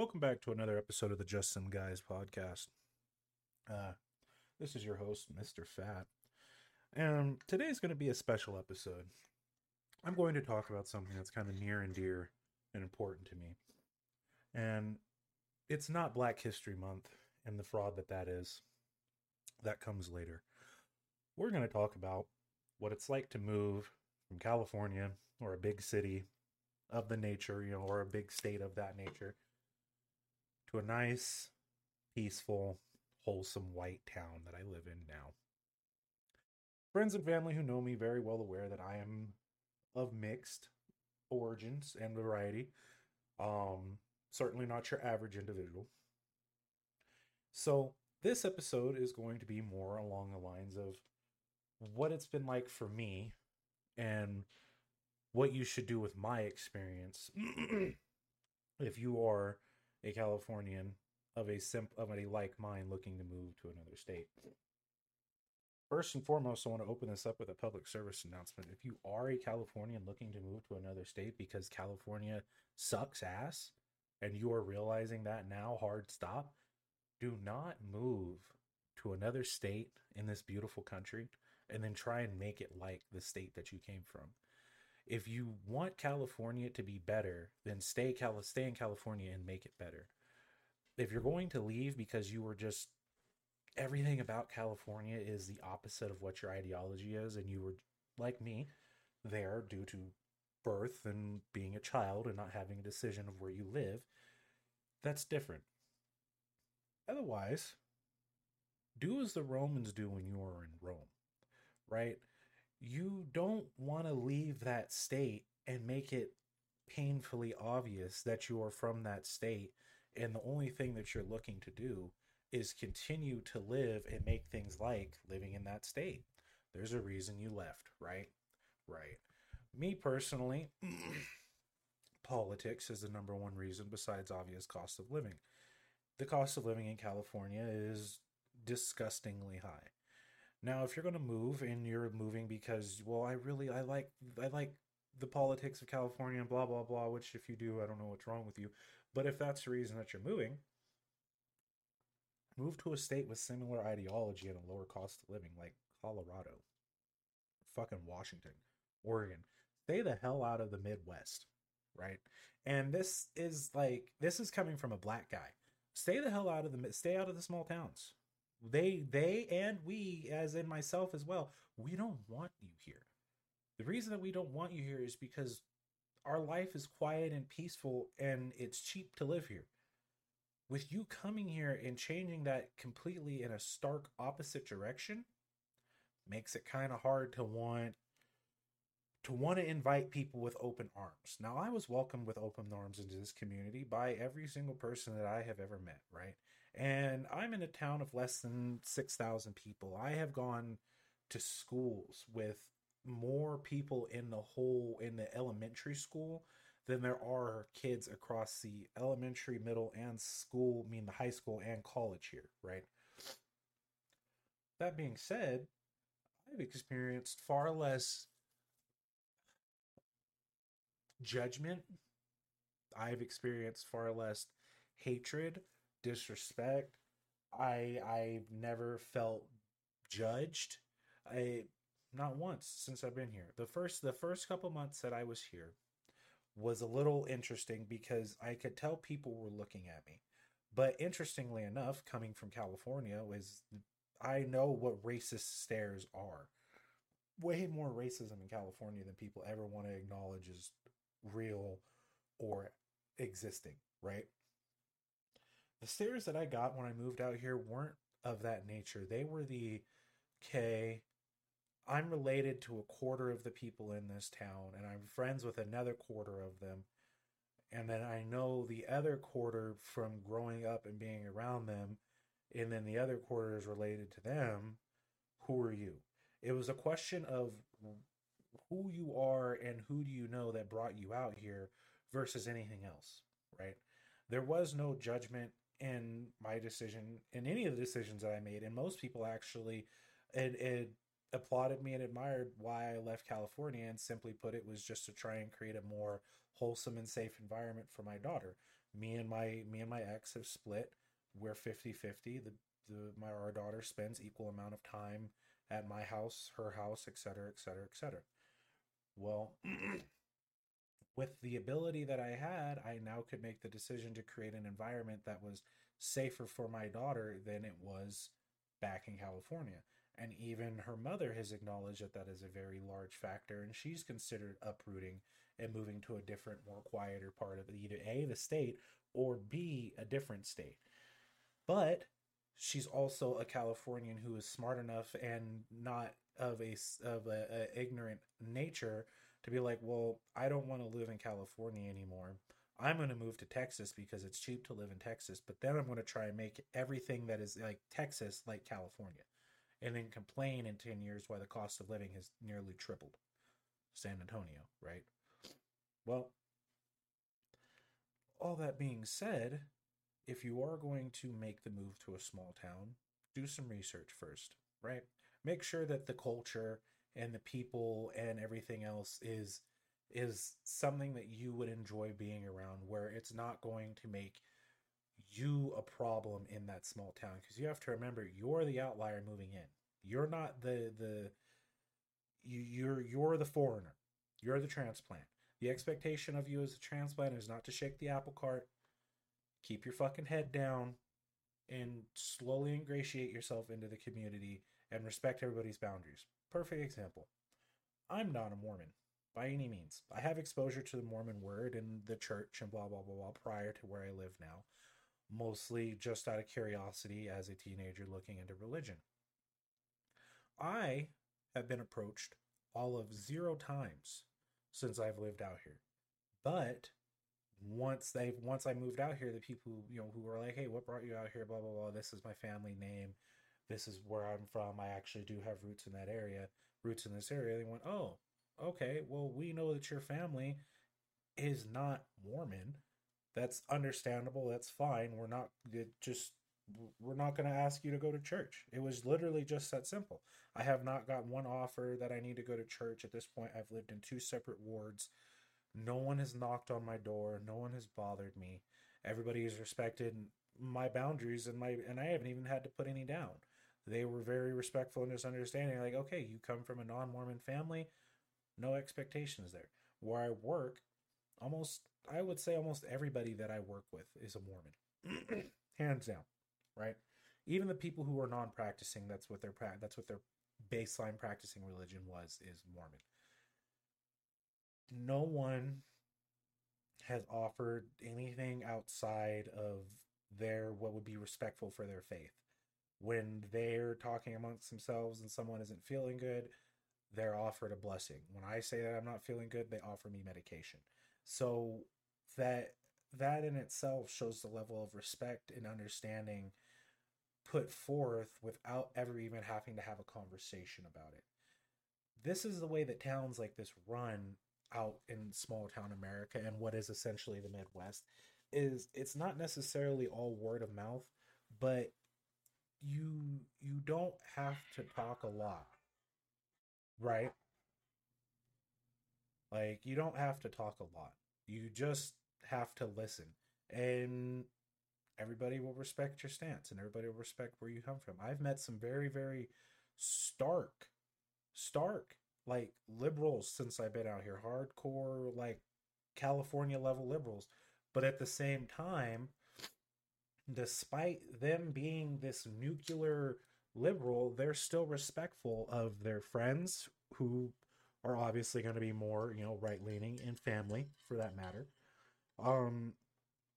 welcome back to another episode of the Just Some Guys podcast. Uh, this is your host, Mr. Fat, and today's going to be a special episode. I'm going to talk about something that's kind of near and dear and important to me, and it's not Black History Month and the fraud that that is. That comes later. We're going to talk about what it's like to move from California or a big city of the nature, you know, or a big state of that nature to a nice, peaceful, wholesome white town that I live in now. Friends and family who know me very well aware that I am of mixed origins and variety. Um, certainly not your average individual. So, this episode is going to be more along the lines of what it's been like for me and what you should do with my experience if you are a Californian of a simp of a like mind looking to move to another state. First and foremost, I want to open this up with a public service announcement. If you are a Californian looking to move to another state because California sucks ass and you are realizing that now, hard stop, do not move to another state in this beautiful country and then try and make it like the state that you came from. If you want California to be better, then stay Cal- stay in California and make it better. If you're going to leave because you were just everything about California is the opposite of what your ideology is and you were like me there due to birth and being a child and not having a decision of where you live, that's different. Otherwise, do as the Romans do when you are in Rome, right? You don't want to leave that state and make it painfully obvious that you are from that state. And the only thing that you're looking to do is continue to live and make things like living in that state. There's a reason you left, right? Right. Me personally, politics is the number one reason besides obvious cost of living. The cost of living in California is disgustingly high. Now, if you're going to move and you're moving because, well, I really I like I like the politics of California and blah blah blah, which if you do, I don't know what's wrong with you. But if that's the reason that you're moving, move to a state with similar ideology and a lower cost of living like Colorado, fucking Washington, Oregon. Stay the hell out of the Midwest, right? And this is like this is coming from a black guy. Stay the hell out of the stay out of the small towns. They they and we as in myself as well, we don't want you here. The reason that we don't want you here is because our life is quiet and peaceful and it's cheap to live here. With you coming here and changing that completely in a stark opposite direction makes it kind of hard to want to want to invite people with open arms. Now, I was welcomed with open arms into this community by every single person that I have ever met, right? And I'm in a town of less than 6,000 people. I have gone to schools with more people in the whole in the elementary school than there are kids across the elementary, middle, and school, I mean the high school and college here, right? That being said, I've experienced far less judgment. I've experienced far less hatred, disrespect. I I've never felt judged. I not once since I've been here. The first the first couple months that I was here was a little interesting because I could tell people were looking at me. But interestingly enough, coming from California was I know what racist stares are. Way more racism in California than people ever want to acknowledge is real or existing, right? The stares that I got when I moved out here weren't of that nature. They were the okay, I'm related to a quarter of the people in this town, and I'm friends with another quarter of them. And then I know the other quarter from growing up and being around them, and then the other quarter is related to them. Who are you? It was a question of who you are and who do you know that brought you out here versus anything else, right? There was no judgment in my decision in any of the decisions that I made, and most people actually it, it applauded me and admired why I left California, and simply put, it was just to try and create a more wholesome and safe environment for my daughter. Me and my me and my ex have split. We're 50-50. The the my our daughter spends equal amount of time at my house, her house, etc., etc., etc. Well, with the ability that I had, I now could make the decision to create an environment that was safer for my daughter than it was back in California. And even her mother has acknowledged that that is a very large factor, and she's considered uprooting and moving to a different, more quieter part of either A, the state, or B, a different state. But she's also a Californian who is smart enough and not of a of a, a ignorant nature to be like, well, I don't want to live in California anymore. I'm going to move to Texas because it's cheap to live in Texas, but then I'm going to try and make everything that is like Texas like California and then complain in 10 years why the cost of living has nearly tripled. San Antonio, right? Well, all that being said, if you are going to make the move to a small town, do some research first, right? Make sure that the culture and the people and everything else is is something that you would enjoy being around where it's not going to make you a problem in that small town. Because you have to remember you're the outlier moving in. You're not the the you, you're you're the foreigner. You're the transplant. The expectation of you as a transplant is not to shake the apple cart. Keep your fucking head down and slowly ingratiate yourself into the community and respect everybody's boundaries perfect example i'm not a mormon by any means. I have exposure to the Mormon word and the church and blah, blah, blah, blah prior to where I live now, mostly just out of curiosity as a teenager looking into religion. I have been approached all of zero times since I've lived out here. But once they've once I moved out here, the people you know who were like, "Hey, what brought you out here?" Blah blah blah. This is my family name. This is where I'm from. I actually do have roots in that area. Roots in this area. They went, "Oh, okay, well, we know that your family is not Mormon. That's understandable. That's fine. We're not just we're not going to ask you to go to church. It was literally just that simple. I have not got one offer that I need to go to church at this point. I've lived in two separate wards. No one has knocked on my door. No one has bothered me. Everybody has respected my boundaries and my and I haven't even had to put any down. They were very respectful and just understanding like, okay, you come from a non-Mormon family no expectations there. Where I work, almost I would say almost everybody that I work with is a Mormon, hands down, right? Even the people who are non-practicing, that's what their that's what their baseline practicing religion was is Mormon. No one has offered anything outside of their what would be respectful for their faith. When they're talking amongst themselves and someone isn't feeling good, they're offered a blessing. When I say that I'm not feeling good, they offer me medication. So that that in itself shows the level of respect and understanding put forth without ever even having to have a conversation about it. This is the way that towns like this run out in small town America and what is essentially the Midwest is it's not necessarily all word of mouth, but you you don't have to talk a lot Right. Like you don't have to talk a lot. You just have to listen. And everybody will respect your stance and everybody will respect where you come from. I've met some very, very stark, stark, like liberals since I've been out here, hardcore, like California level liberals. But at the same time, despite them being this nuclear liberal, they're still respectful of their friends who are obviously going to be more, you know, right leaning and family for that matter. Um,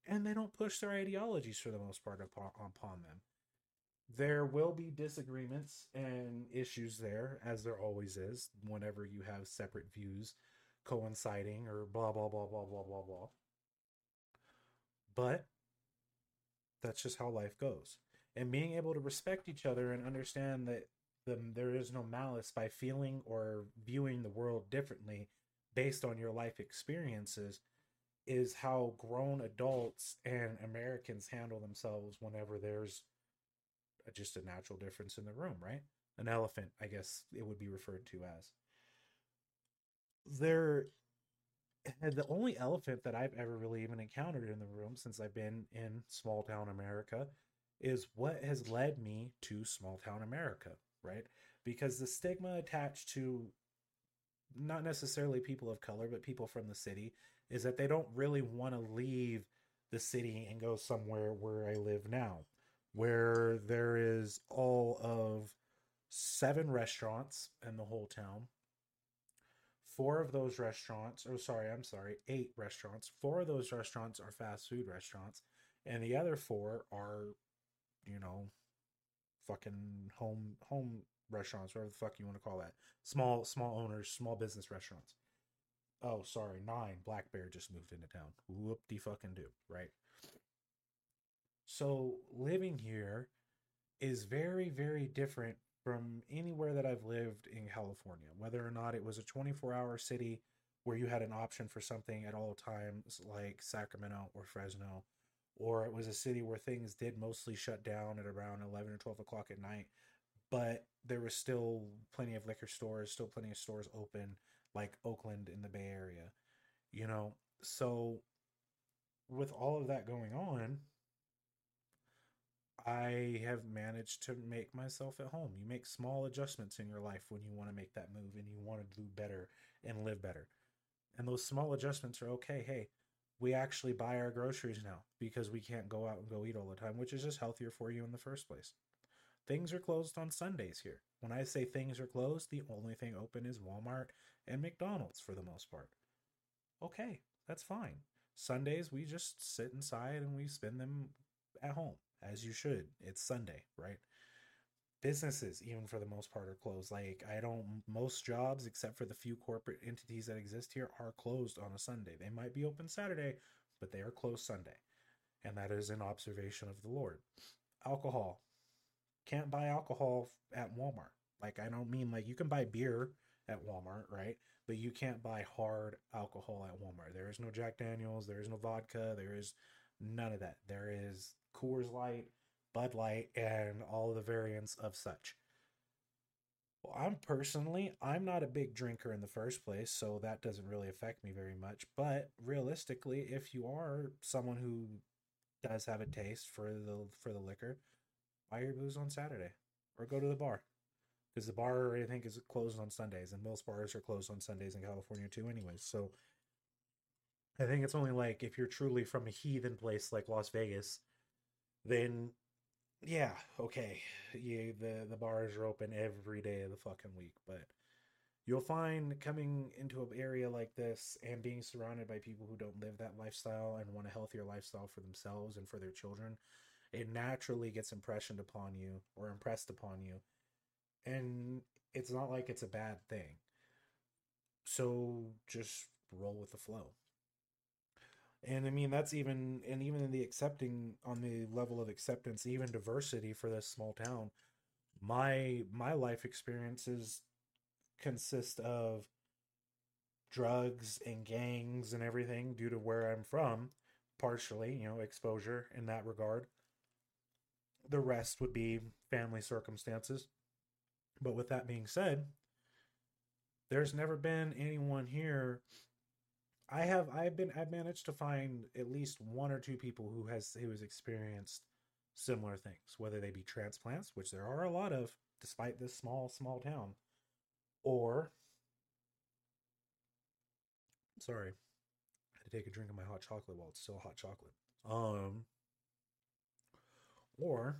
and they don't push their ideologies for the most part upon, upon them. There will be disagreements and issues there, as there always is, whenever you have separate views coinciding or blah, blah, blah, blah, blah, blah, blah. But that's just how life goes and being able to respect each other and understand that the, there is no malice by feeling or viewing the world differently based on your life experiences is how grown adults and Americans handle themselves whenever there's a, just a natural difference in the room, right? An elephant, I guess it would be referred to as. There the only elephant that I've ever really even encountered in the room since I've been in small town America is what has led me to small town America, right? Because the stigma attached to not necessarily people of color, but people from the city is that they don't really want to leave the city and go somewhere where I live now, where there is all of seven restaurants in the whole town Four of those restaurants, oh, sorry, I'm sorry, eight restaurants. Four of those restaurants are fast food restaurants, and the other four are, you know, fucking home home restaurants, whatever the fuck you want to call that. Small small owners, small business restaurants. Oh, sorry, nine. Black Bear just moved into town. Whoop de fucking do, right? So living here is very, very different from anywhere that I've lived in California, whether or not it was a 24 hour city where you had an option for something at all times, like Sacramento or Fresno, or it was a city where things did mostly shut down at around 11 or 12 o'clock at night, but there was still plenty of liquor stores, still plenty of stores open, like Oakland in the Bay Area, you know? So, with all of that going on, I have managed to make myself at home. You make small adjustments in your life when you want to make that move and you want to do better and live better. And those small adjustments are okay. Hey, we actually buy our groceries now because we can't go out and go eat all the time, which is just healthier for you in the first place. Things are closed on Sundays here. When I say things are closed, the only thing open is Walmart and McDonald's for the most part. Okay, that's fine. Sundays, we just sit inside and we spend them at home as you should. It's Sunday, right? Businesses, even for the most part, are closed. Like, I don't, most jobs, except for the few corporate entities that exist here, are closed on a Sunday. They might be open Saturday, but they are closed Sunday. And that is an observation of the Lord. Alcohol. Can't buy alcohol at Walmart. Like, I don't mean like you can buy beer at Walmart, right? But you can't buy hard alcohol at Walmart. There is no Jack Daniels, there is no vodka, there is none of that. There is Coors Light, Bud Light, and all the variants of such. Well, I'm personally, I'm not a big drinker in the first place, so that doesn't really affect me very much. But realistically, if you are someone who does have a taste for the for the liquor, buy your booze on Saturday or go to the bar. Because the bar, I think, is closed on Sundays, and most bars are closed on Sundays in California too, anyways. So I think it's only like if you're truly from a heathen place like Las Vegas, then yeah, okay, yeah, the the bars are open every day of the fucking week, but you'll find coming into an area like this and being surrounded by people who don't live that lifestyle and want a healthier lifestyle for themselves and for their children, it naturally gets impressioned upon you or impressed upon you. And it's not like it's a bad thing. So just roll with the flow and i mean that's even and even in the accepting on the level of acceptance even diversity for this small town my my life experiences consist of drugs and gangs and everything due to where i'm from partially you know exposure in that regard. The rest would be family circumstances. But with that being said there's never been anyone here I have I've been I've managed to find at least one or two people who has who has experienced similar things, whether they be transplants, which there are a lot of, despite this small small town, or sorry, I had to take a drink of my hot chocolate while it's still hot chocolate. Um, or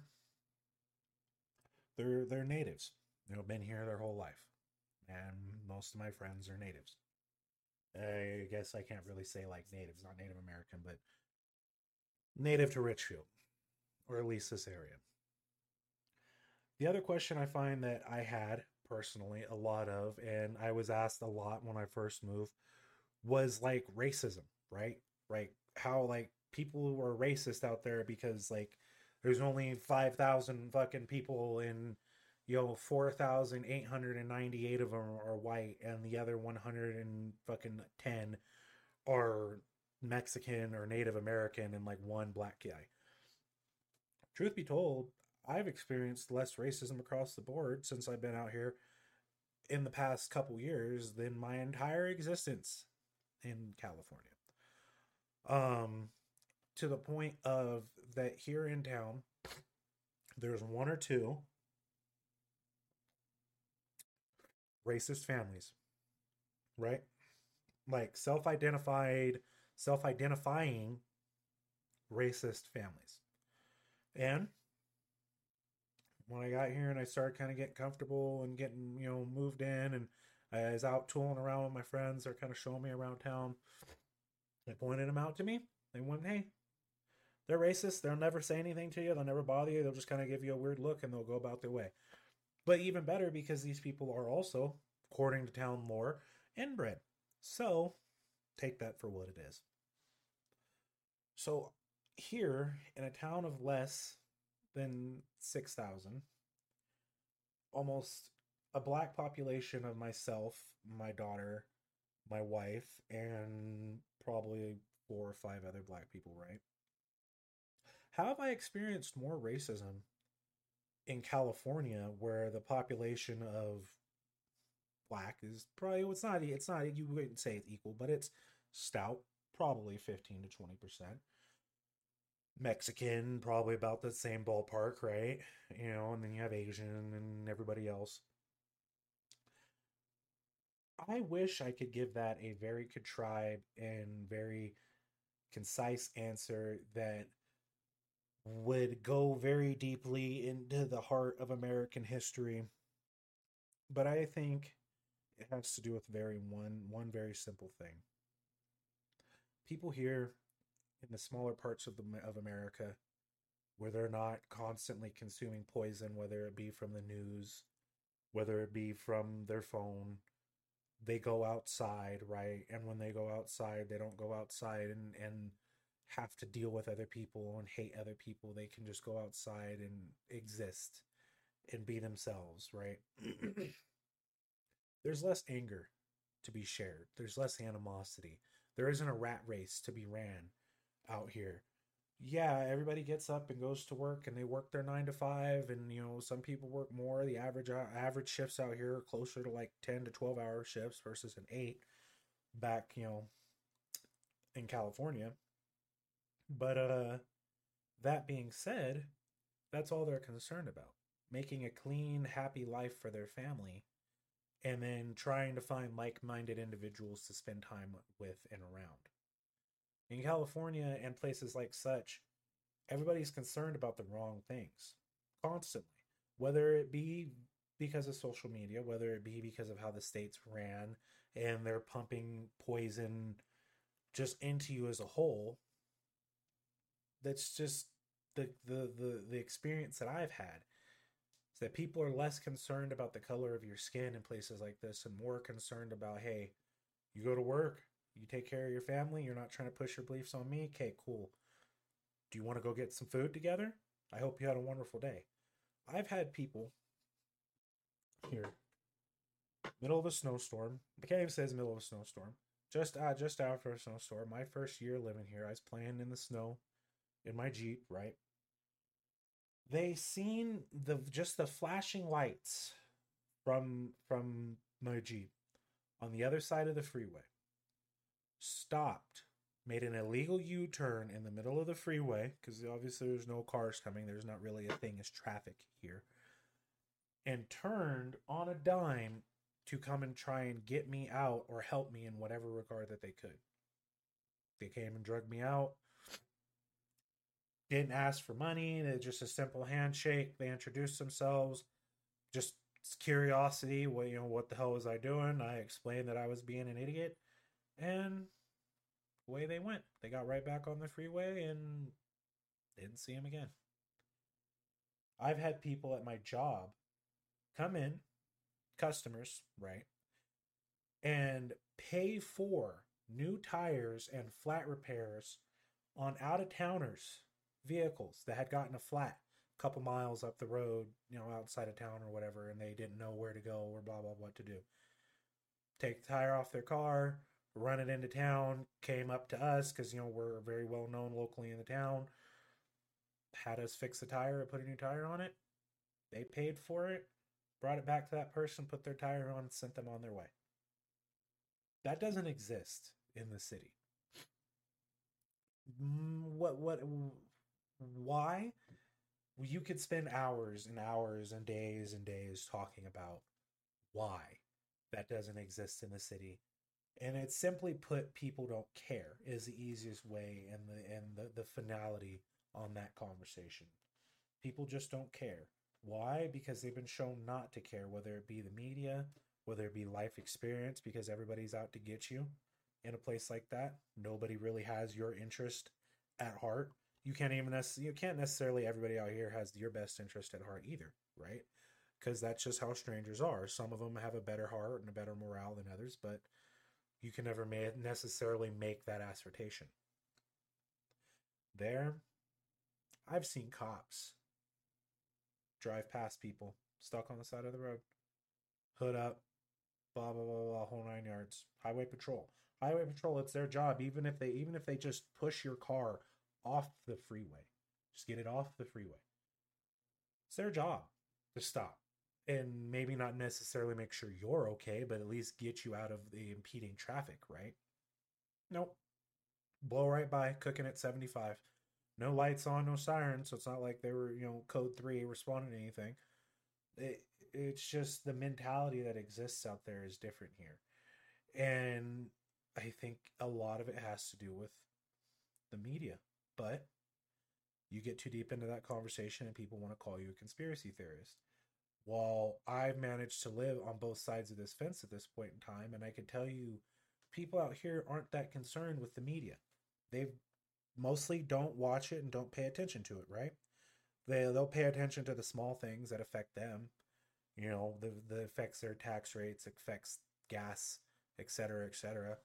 they're they're natives, you know, been here their whole life, and most of my friends are natives. I guess I can't really say like natives, not Native American, but native to Richfield, or at least this area. The other question I find that I had personally a lot of, and I was asked a lot when I first moved, was like racism, right? Right? How like people were racist out there because like there's only 5,000 fucking people in you know, 4,898 of them are white and the other 100 and fucking 10 are Mexican or Native American and like one black guy. Truth be told, I've experienced less racism across the board since I've been out here in the past couple years than my entire existence in California. Um, to the point of that here in town, there's one or two racist families, right? Like self identified, self identifying racist families. And when I got here and I started kind of getting comfortable and getting, you know, moved in and I was out tooling around with my friends, they're kind of showing me around town. They pointed them out to me. They went, hey, they're racist. They'll never say anything to you. They'll never bother you. They'll just kind of give you a weird look and they'll go about their way. But even better because these people are also, according to town lore, inbred. So take that for what it is. So here in a town of less than 6,000, almost a black population of myself, my daughter, my wife, and probably four or five other black people, right? How have I experienced more racism in California where the population of black is probably it's not it's not you wouldn't say it's equal, but it's stout, probably 15 to 20 percent. Mexican, probably about the same ballpark, right? You know, and then you have Asian and everybody else. I wish I could give that a very contrived and very concise answer that would go very deeply into the heart of American history. But I think it has to do with very one one very simple thing. People here in the smaller parts of the of America where they're not constantly consuming poison whether it be from the news, whether it be from their phone, they go outside, right? And when they go outside, they don't go outside and and have to deal with other people and hate other people. They can just go outside and exist and be themselves, right? There's less anger to be shared. There's less animosity. There isn't a rat race to be ran out here. Yeah, everybody gets up and goes to work and they work their 9 to 5 and you know, some people work more. The average uh, average shifts out here are closer to like 10 to 12 hour shifts versus an 8 back, you know, in California. But uh that being said, that's all they're concerned about. Making a clean, happy life for their family and then trying to find like-minded individuals to spend time with and around. In California and places like such, everybody's concerned about the wrong things constantly, whether it be because of social media, whether it be because of how the states ran and they're pumping poison just into you as a whole that's just the the the, the experience that I've had is that people are less concerned about the color of your skin in places like this and more concerned about hey you go to work you take care of your family you're not trying to push your beliefs on me okay cool. Do you want to go get some food together? I hope you had a wonderful day. I've had people here middle of a snowstorm i can't even say it's middle of a snowstorm just uh, just after a snowstorm my first year living here i was playing in the snow in my Jeep, right? They seen the just the flashing lights from from my Jeep on the other side of the freeway. Stopped, made an illegal U-turn in the middle of the freeway because obviously there's no cars coming. There's not really a thing as traffic here. And turned on a dime to come and try and get me out or help me in whatever regard that they could. They came and drug me out didn't ask for money. It's just a simple handshake. They introduced themselves. Just curiosity. What you know? What the hell was I doing? I explained that I was being an idiot, and away they went. They got right back on the freeway and didn't see him again. I've had people at my job come in, customers, right, and pay for new tires and flat repairs on out of towners vehicles that had gotten a flat a couple miles up the road, you know, outside of town or whatever, and they didn't know where to go or blah blah what to do. Take the tire off their car, run it into town, came up to us because you know we're very well known locally in the town. Had us fix the tire, and put a new tire on it. They paid for it, brought it back to that person, put their tire on, sent them on their way. That doesn't exist in the city. Mm, What what why? You could spend hours and hours and days and days talking about why that doesn't exist in the city. And it's simply put, people don't care is the easiest way and the and the, the finality on that conversation. People just don't care. Why? Because they've been shown not to care, whether it be the media, whether it be life experience, because everybody's out to get you in a place like that. Nobody really has your interest at heart. You can't even you can't necessarily, everybody out here has your best interest at heart either, right? Because that's just how strangers are. Some of them have a better heart and a better morale than others, but you can never ma- necessarily make that assertion. There, I've seen cops drive past people stuck on the side of the road, hood up, blah blah blah blah, whole nine yards. Highway patrol, highway patrol. It's their job. Even if they even if they just push your car off the freeway, just get it off the freeway. It's their job to stop and maybe not necessarily make sure you're okay, but at least get you out of the impeding traffic, right? Nope. Blow right by, cooking at 75. No lights on, no sirens, so it's not like they were, you know, code 3 responding to anything. It, it's just the mentality that exists out there is different here. And I think a lot of it has to do with the media. But you get too deep into that conversation and people want to call you a conspiracy theorist while I've managed to live on both sides of this fence at this point in time, and I can tell you, people out here aren't that concerned with the media. They mostly don't watch it and don't pay attention to it, right? They they'll pay attention to the small things that affect them. You know, the the affects their tax rates, affects gas, etc., etc.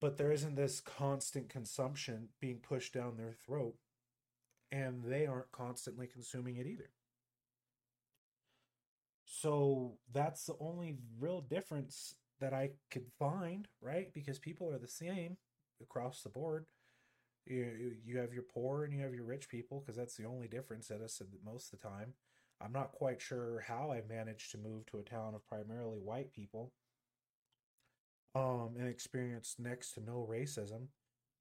But there isn't this constant consumption being pushed down their throat, and they aren't constantly consuming it either. So that's the only real difference that I could find, right? Because people are the same across the board. You you have your poor and you have your rich people because that's the only difference at us most of the time. I'm not quite sure how I managed to move to a town of primarily white people um and experience next to no racism,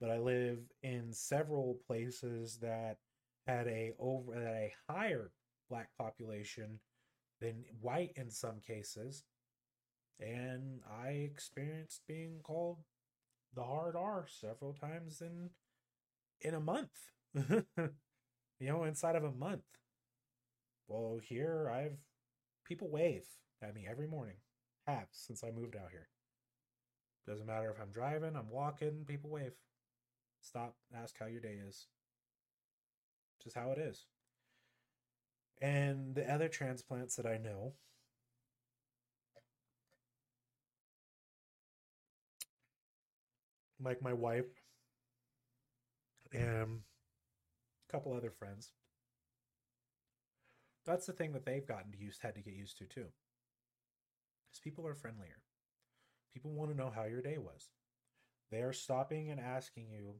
but I live in several places that had a over a higher black population than white in some cases. And I experienced being called the hard R several times in in a month. you know, inside of a month. Well, here I've people wave at me every morning. Have since I moved out here. Doesn't matter if I'm driving, I'm walking, people wave. Stop, ask how your day is. Just how it is. And the other transplants that I know, like my wife and a couple other friends, that's the thing that they've gotten to use, had to get used to too. Because people are friendlier. People want to know how your day was. They are stopping and asking you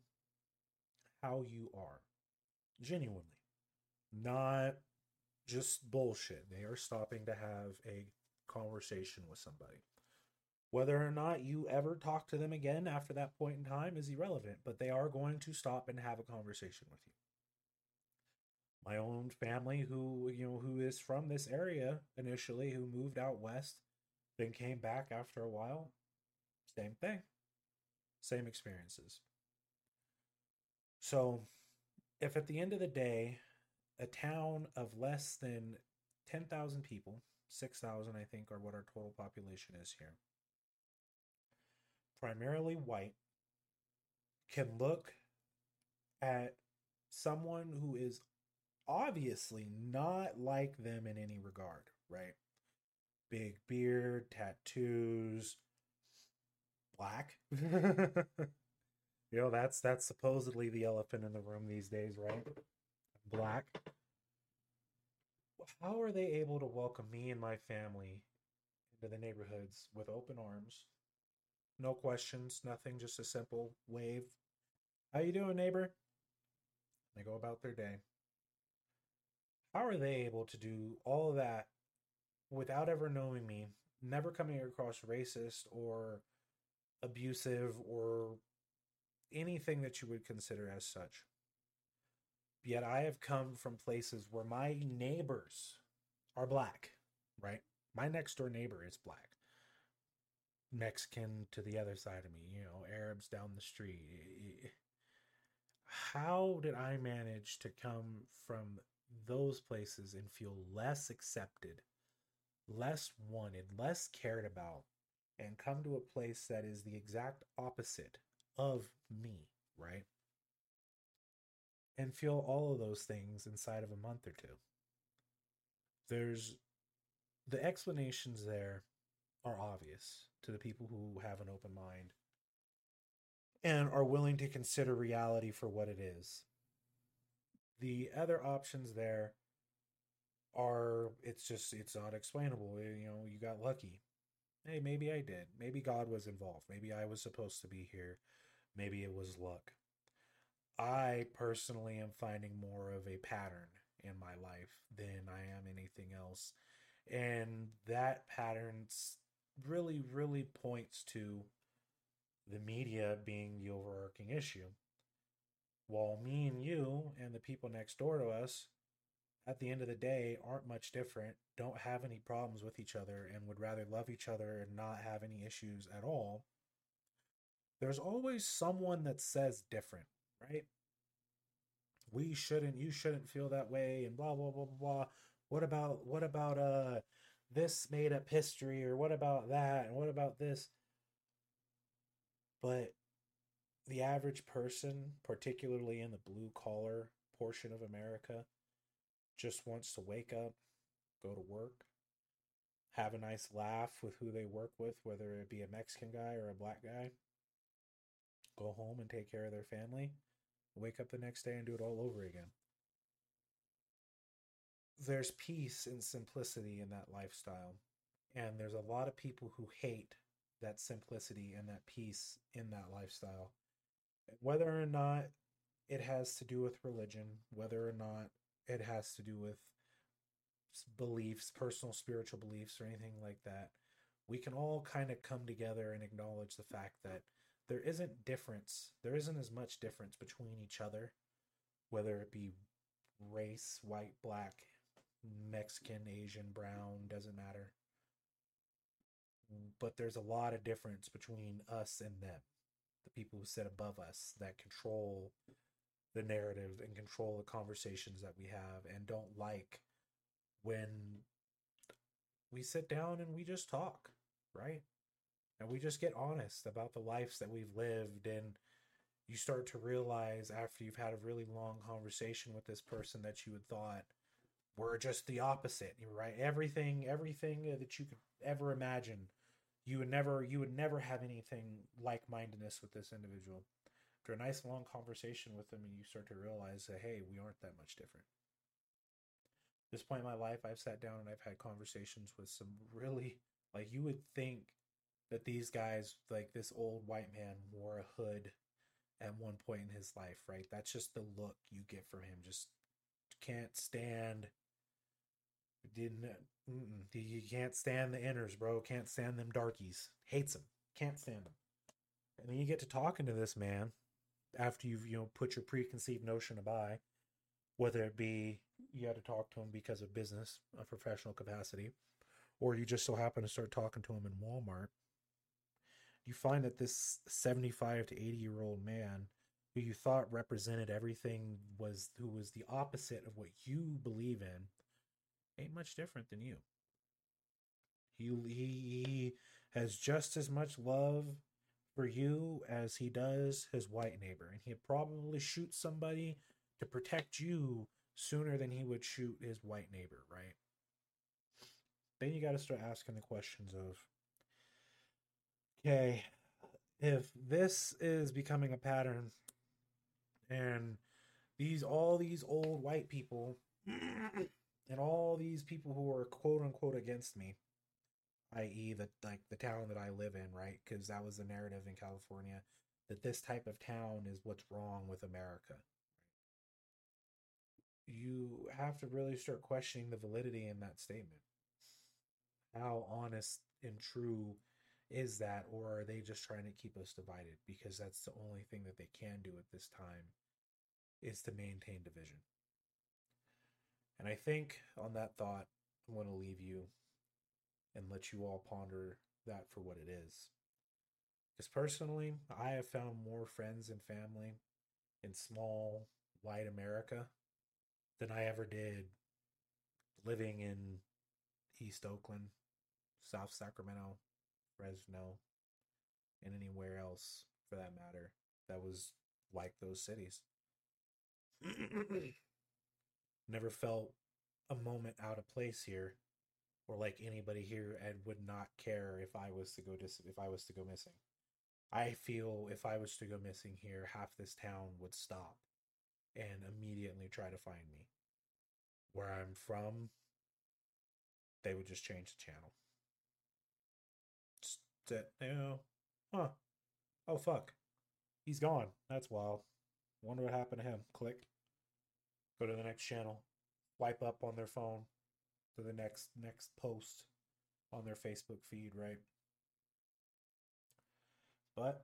how you are. Genuinely. Not just bullshit. They are stopping to have a conversation with somebody. Whether or not you ever talk to them again after that point in time is irrelevant, but they are going to stop and have a conversation with you. My own family who, you know, who is from this area initially who moved out west then came back after a while, same thing. Same experiences. So, if at the end of the day a town of less than 10,000 people, 6,000, I think, are what our total population is here, primarily white, can look at someone who is obviously not like them in any regard, right? Big beard, tattoos, black. you know, that's that's supposedly the elephant in the room these days, right? black. How are they able to welcome me and my family into the neighborhoods with open arms? No questions, nothing, just a simple wave. How you doing, neighbor? They go about their day. How are they able to do all that without ever knowing me, never coming across racist or abusive or anything that you would consider as such. Yet I have come from places where my neighbors are black, right? My next door neighbor is black. Mexican to the other side of me, you know, Arabs down the street. How did I manage to come from those places and feel less accepted, less wanted, less cared about, and come to a place that is the exact opposite of me, right? And feel all of those things inside of a month or two. There's the explanations there are obvious to the people who have an open mind and are willing to consider reality for what it is. The other options there are it's just it's not explainable. You know, you got lucky. Hey, maybe I did. Maybe God was involved. Maybe I was supposed to be here. Maybe it was luck. I personally am finding more of a pattern in my life than I am anything else. And that pattern really, really points to the media being the overarching issue. While me and you and the people next door to us, at the end of the day, aren't much different, don't have any problems with each other, and would rather love each other and not have any issues at all, there's always someone that says different, right? We shouldn't, you shouldn't feel that way, and blah, blah, blah, blah, blah. What about, what about, uh, this made up history, or what about that, and what about this? But the average person, particularly in the blue collar portion of America, just wants to wake up, go to work, have a nice laugh with who they work with, whether it be a Mexican guy or a black guy, go home and take care of their family, wake up the next day and do it all over again. There's peace and simplicity in that lifestyle. And there's a lot of people who hate that simplicity and that peace in that lifestyle. Whether or not it has to do with religion, whether or not it has to do with beliefs, personal spiritual beliefs, or anything like that, we can all kind of come together and acknowledge the fact that there isn't difference, there isn't as much difference between each other, whether it be race, white, black, Mexican, Asian, brown, doesn't matter. But there's a lot of difference between us and them the people who sit above us that control the narrative and control the conversations that we have and don't like when we sit down and we just talk right? And we just get honest about the lives that we've lived and you start to realize after you've had a really long conversation with this person that you had thought were just the opposite right? Everything everything that you could ever imagine you would never you would never have anything like mindedness with this individual. After a nice long conversation with them and you start to realize that hey we aren't that much different this point in my life i've sat down and i've had conversations with some really like you would think that these guys like this old white man wore a hood at one point in his life right that's just the look you get from him just can't stand didn't. You can't stand the inners, bro. Can't stand them darkies. Hates them. Can't stand them. And then you get to talking to this man after you've you know put your preconceived notion by, whether it be you had to talk to him because of business, a professional capacity, or you just so happen to start talking to him in Walmart. You find that this 75 to 80 year old man who you thought represented everything was who was the opposite of what you believe in ain't much different than you. He, he, he has just as much love for you as he does his white neighbor. And he'd probably shoot somebody to protect you sooner than he would shoot his white neighbor, right? Then you got to start asking the questions of okay, if this is becoming a pattern and these all these old white people and all these people who are quote unquote against me, i.e., the like the town that I live in, right? Because that was the narrative in California that this type of town is what's wrong with America. You have to really start questioning the validity in that statement. How honest and true is that or are they just trying to keep us divided? Because that's the only thing that they can do at this time is to maintain division. And i think on that thought i'm going to leave you and let you all ponder that for what it is. Because personally i have found more friends and family in small white america than i ever did living in east oakland south sacramento Fresno, and anywhere else for that matter that was like those cities. Never felt a moment out of place here or like anybody here and would not care if I was to go dis- if I was to go missing. I feel if I was to go missing here, half this town would stop and immediately try to find me. Where I'm from, they would just change the channel it. You know, huh? Oh fuck, he's gone. That's wild. Wonder what happened to him. Click. Go to the next channel. Wipe up on their phone to the next next post on their Facebook feed, right? But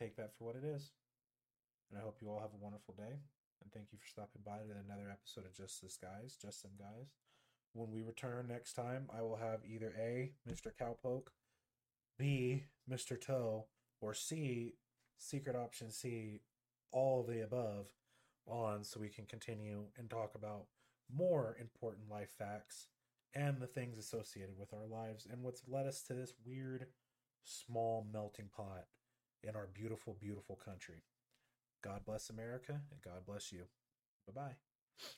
take that for what it is. And I hope you all have a wonderful day. And thank you for stopping by to another episode of Just This Guys, Just Some Guys. When we return next time, I will have either A, Mr. Cowpoke, B, Mr. Toe, or C, secret option C, all of the above on so we can continue and talk about more important life facts and the things associated with our lives and what's led us to this weird small melting pot in our beautiful, beautiful country. God bless America and God bless you. Bye bye.